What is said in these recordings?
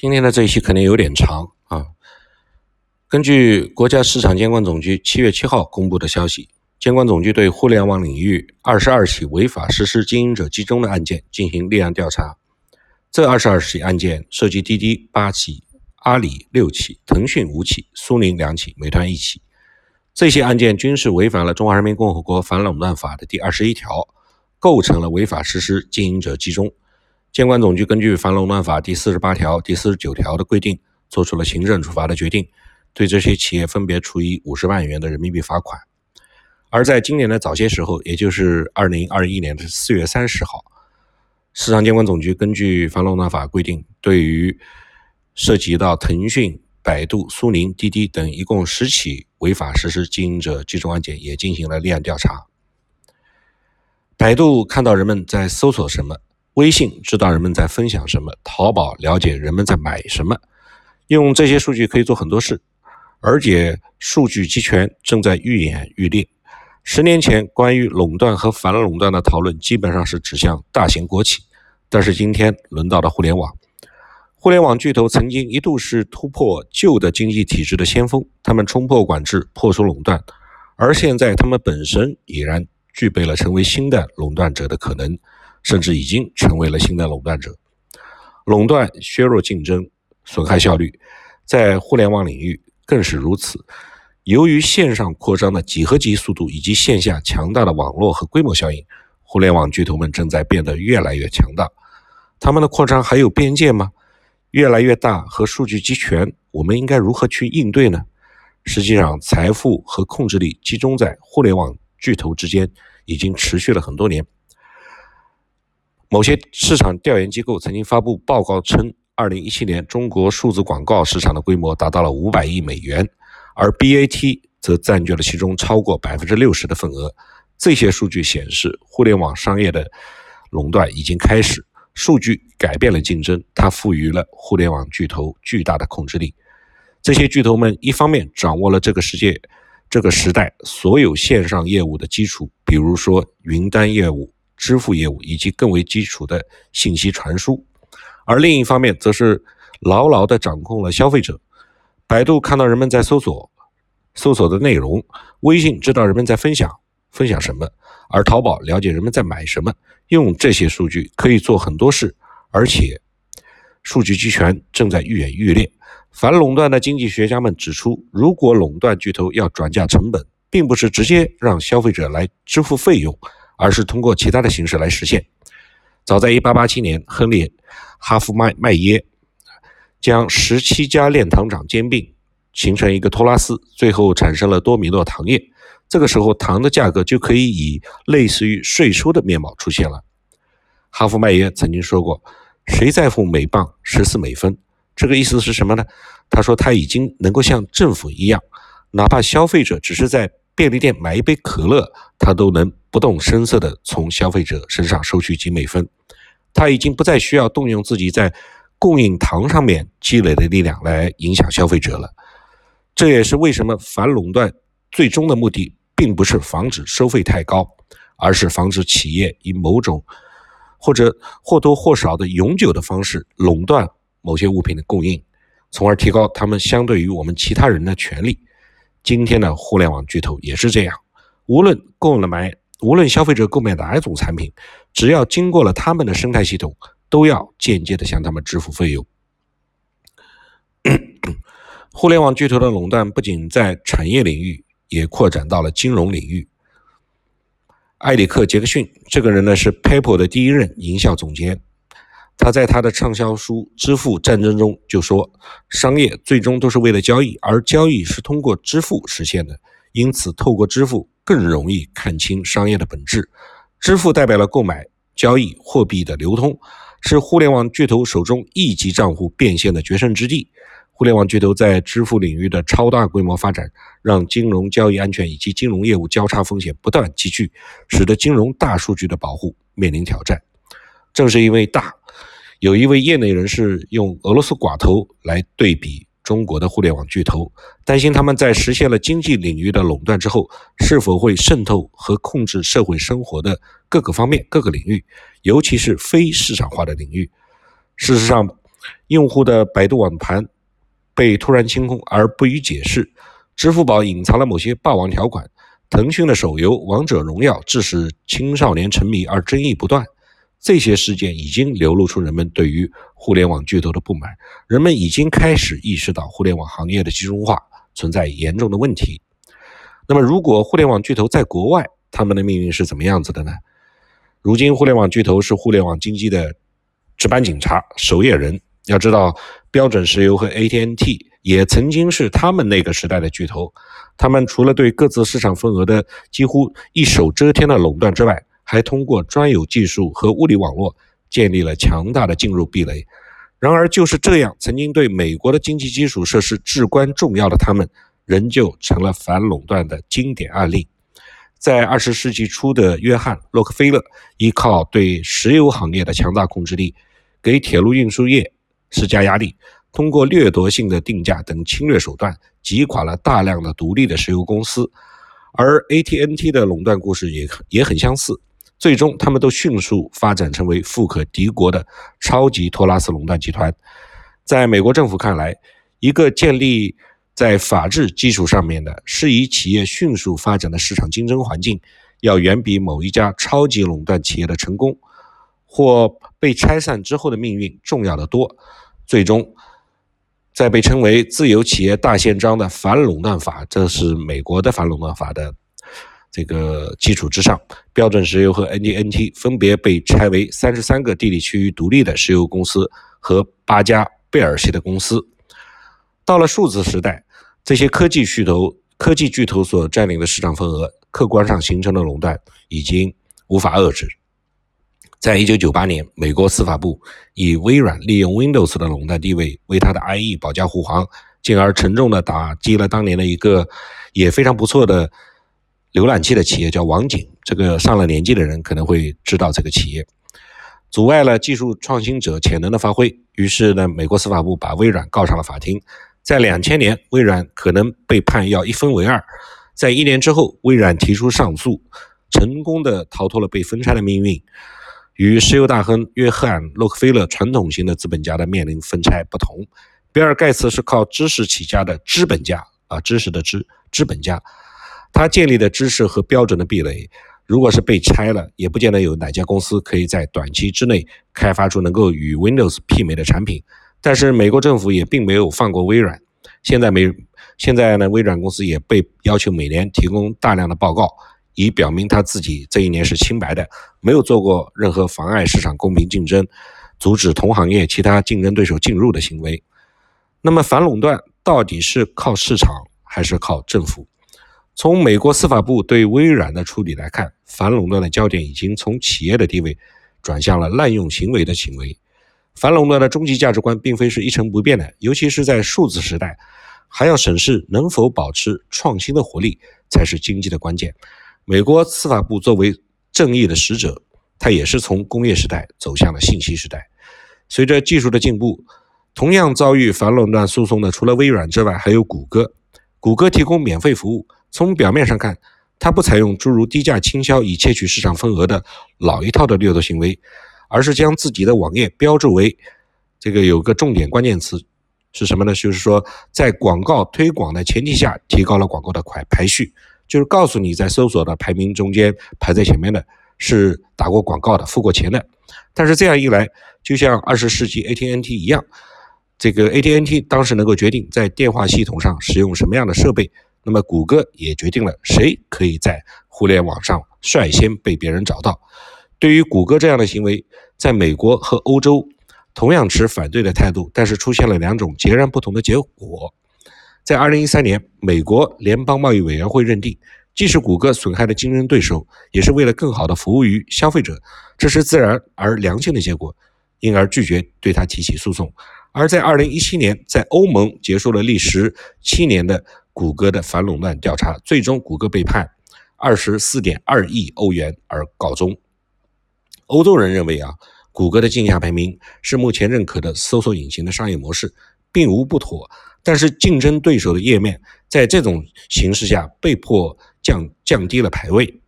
今天的这一期可能有点长啊。根据国家市场监管总局七月七号公布的消息，监管总局对互联网领域二十二起违法实施经营者集中的案件进行立案调查。这二十二起案件涉及滴滴八起、阿里六起、腾讯五起、苏宁两起、美团一起。这些案件均是违反了《中华人民共和国反垄断法》的第二十一条，构成了违法实施经营者集中。监管总局根据《反垄断法》第四十八条、第四十九条的规定，作出了行政处罚的决定，对这些企业分别处以五十万元的人民币罚款。而在今年的早些时候，也就是二零二一年的四月三十号，市场监管总局根据《反垄断法》规定，对于涉及到腾讯、百度、苏宁、滴滴等一共十起违法实施经营者集中案件，也进行了立案调查。百度看到人们在搜索什么？微信知道人们在分享什么，淘宝了解人们在买什么，用这些数据可以做很多事，而且数据集权正在愈演愈烈。十年前，关于垄断和反垄断的讨论基本上是指向大型国企，但是今天轮到了互联网。互联网巨头曾经一度是突破旧的经济体制的先锋，他们冲破管制，破除垄断，而现在他们本身已然具备了成为新的垄断者的可能。甚至已经成为了新的垄断者。垄断削弱竞争，损害效率，在互联网领域更是如此。由于线上扩张的几何级速度以及线下强大的网络和规模效应，互联网巨头们正在变得越来越强大。他们的扩张还有边界吗？越来越大和数据集权，我们应该如何去应对呢？实际上，财富和控制力集中在互联网巨头之间，已经持续了很多年。某些市场调研机构曾经发布报告称，二零一七年中国数字广告市场的规模达到了五百亿美元，而 BAT 则占据了其中超过百分之六十的份额。这些数据显示，互联网商业的垄断已经开始。数据改变了竞争，它赋予了互联网巨头巨大的控制力。这些巨头们一方面掌握了这个世界、这个时代所有线上业务的基础，比如说云端业务。支付业务以及更为基础的信息传输，而另一方面则是牢牢地掌控了消费者。百度看到人们在搜索，搜索的内容；微信知道人们在分享，分享什么；而淘宝了解人们在买什么。用这些数据可以做很多事，而且数据集权正在愈演愈烈。反垄断的经济学家们指出，如果垄断巨头要转嫁成本，并不是直接让消费者来支付费用。而是通过其他的形式来实现。早在1887年，亨利·哈夫麦麦耶将十七家炼糖厂兼并，形成一个托拉斯，最后产生了多米诺糖业。这个时候，糖的价格就可以以类似于税收的面貌出现了。哈夫麦耶曾经说过：“谁在乎每磅十四美分？”这个意思是什么呢？他说他已经能够像政府一样，哪怕消费者只是在便利店买一杯可乐，他都能。不动声色地从消费者身上收取几美分，他已经不再需要动用自己在供应糖上面积累的力量来影响消费者了。这也是为什么反垄断最终的目的并不是防止收费太高，而是防止企业以某种或者或多或少的永久的方式垄断某些物品的供应，从而提高他们相对于我们其他人的权利。今天的互联网巨头也是这样，无论购买。无论消费者购买哪一种产品，只要经过了他们的生态系统，都要间接的向他们支付费用。互联网巨头的垄断不仅在产业领域，也扩展到了金融领域。埃里克·杰克逊这个人呢，是 PayPal 的第一任营销总监。他在他的畅销书《支付战争》中就说：“商业最终都是为了交易，而交易是通过支付实现的。因此，透过支付。”更容易看清商业的本质。支付代表了购买、交易、货币的流通，是互联网巨头手中一级账户变现的决胜之地。互联网巨头在支付领域的超大规模发展，让金融交易安全以及金融业务交叉风险不断积聚，使得金融大数据的保护面临挑战。正是因为大，有一位业内人士用俄罗斯寡头来对比。中国的互联网巨头担心，他们在实现了经济领域的垄断之后，是否会渗透和控制社会生活的各个方面、各个领域，尤其是非市场化的领域。事实上，用户的百度网盘被突然清空而不予解释，支付宝隐藏了某些霸王条款，腾讯的手游《王者荣耀》致使青少年沉迷而争议不断。这些事件已经流露出人们对于互联网巨头的不满，人们已经开始意识到互联网行业的集中化存在严重的问题。那么，如果互联网巨头在国外，他们的命运是怎么样子的呢？如今，互联网巨头是互联网经济的值班警察、守夜人。要知道，标准石油和 AT&T 也曾经是他们那个时代的巨头。他们除了对各自市场份额的几乎一手遮天的垄断之外，还通过专有技术和物理网络建立了强大的进入壁垒。然而，就是这样，曾经对美国的经济基础设施至关重要的他们，仍旧成了反垄断的经典案例。在二十世纪初的约翰·洛克菲勒，依靠对石油行业的强大控制力，给铁路运输业施加压力，通过掠夺性的定价等侵略手段，击垮了大量的独立的石油公司。而 AT&T 的垄断故事也也很相似。最终，他们都迅速发展成为富可敌国的超级托拉斯垄断集团。在美国政府看来，一个建立在法治基础上面的适宜企业迅速发展的市场竞争环境，要远比某一家超级垄断企业的成功或被拆散之后的命运重要的多。最终，在被称为“自由企业大宪章”的反垄断法，这是美国的反垄断法的。这个基础之上，标准石油和 NTNT 分别被拆为三十三个地理区域独立的石油公司和八家贝尔系的公司。到了数字时代，这些科技巨头科技巨头所占领的市场份额，客观上形成的垄断已经无法遏制。在一九九八年，美国司法部以微软利用 Windows 的垄断地位为它的 IE 保驾护航，进而沉重地打击了当年的一个也非常不错的。浏览器的企业叫网景，这个上了年纪的人可能会知道这个企业，阻碍了技术创新者潜能的发挥。于是呢，美国司法部把微软告上了法庭。在两千年，微软可能被判要一分为二。在一年之后，微软提出上诉，成功的逃脱了被分拆的命运。与石油大亨约翰·洛克菲勒传统型的资本家的面临分拆不同，比尔·盖茨是靠知识起家的资本家啊，知识的知，资本家。他建立的知识和标准的壁垒，如果是被拆了，也不见得有哪家公司可以在短期之内开发出能够与 Windows 媲美的产品。但是美国政府也并没有放过微软。现在美现在呢，微软公司也被要求每年提供大量的报告，以表明他自己这一年是清白的，没有做过任何妨碍市场公平竞争、阻止同行业其他竞争对手进入的行为。那么反垄断到底是靠市场还是靠政府？从美国司法部对微软的处理来看，反垄断的焦点已经从企业的地位转向了滥用行为的行为。反垄断的终极价值观并非是一成不变的，尤其是在数字时代，还要审视能否保持创新的活力才是经济的关键。美国司法部作为正义的使者，它也是从工业时代走向了信息时代。随着技术的进步，同样遭遇反垄断诉讼的除了微软之外，还有谷歌。谷歌提供免费服务。从表面上看，它不采用诸如低价倾销以窃取市场份额的老一套的掠夺行为，而是将自己的网页标注为这个有个重点关键词是什么呢？就是说，在广告推广的前提下，提高了广告的排排序，就是告诉你在搜索的排名中间排在前面的是打过广告的、付过钱的。但是这样一来，就像二十世纪 AT&T 一样，这个 AT&T 当时能够决定在电话系统上使用什么样的设备。那么，谷歌也决定了谁可以在互联网上率先被别人找到。对于谷歌这样的行为，在美国和欧洲同样持反对的态度，但是出现了两种截然不同的结果。在2013年，美国联邦贸易委员会认定，即使谷歌损害了竞争对手，也是为了更好的服务于消费者，这是自然而良性的结果，因而拒绝对他提起诉讼。而在2017年，在欧盟结束了历时七年的。谷歌的反垄断调查最终，谷歌被判二十四点二亿欧元而告终。欧洲人认为啊，谷歌的竞价排名是目前认可的搜索引擎的商业模式，并无不妥。但是竞争对手的页面在这种形势下被迫降降低了排位，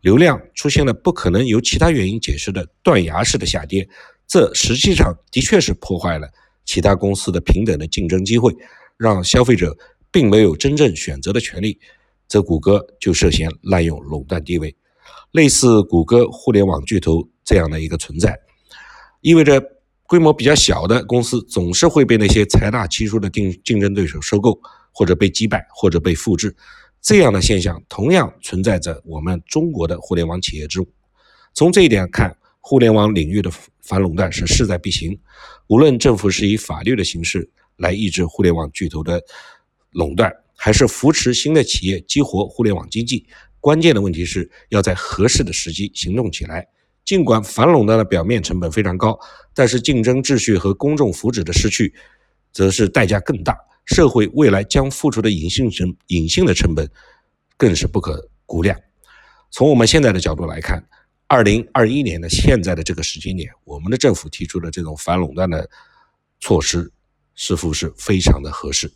流量出现了不可能由其他原因解释的断崖式的下跌。这实际上的确是破坏了其他公司的平等的竞争机会，让消费者并没有真正选择的权利，则谷歌就涉嫌滥用垄断地位。类似谷歌互联网巨头这样的一个存在，意味着规模比较小的公司总是会被那些财大气粗的竞竞争对手收购，或者被击败，或者被复制。这样的现象同样存在着我们中国的互联网企业中。从这一点看，互联网领域的反垄断是势在必行。无论政府是以法律的形式来抑制互联网巨头的垄断，还是扶持新的企业激活互联网经济。关键的问题是要在合适的时机行动起来。尽管反垄断的表面成本非常高，但是竞争秩序和公众福祉的失去，则是代价更大。社会未来将付出的隐性成隐性的成本，更是不可估量。从我们现在的角度来看，二零二一年的现在的这个时间点，我们的政府提出的这种反垄断的措施，似乎是非常的合适。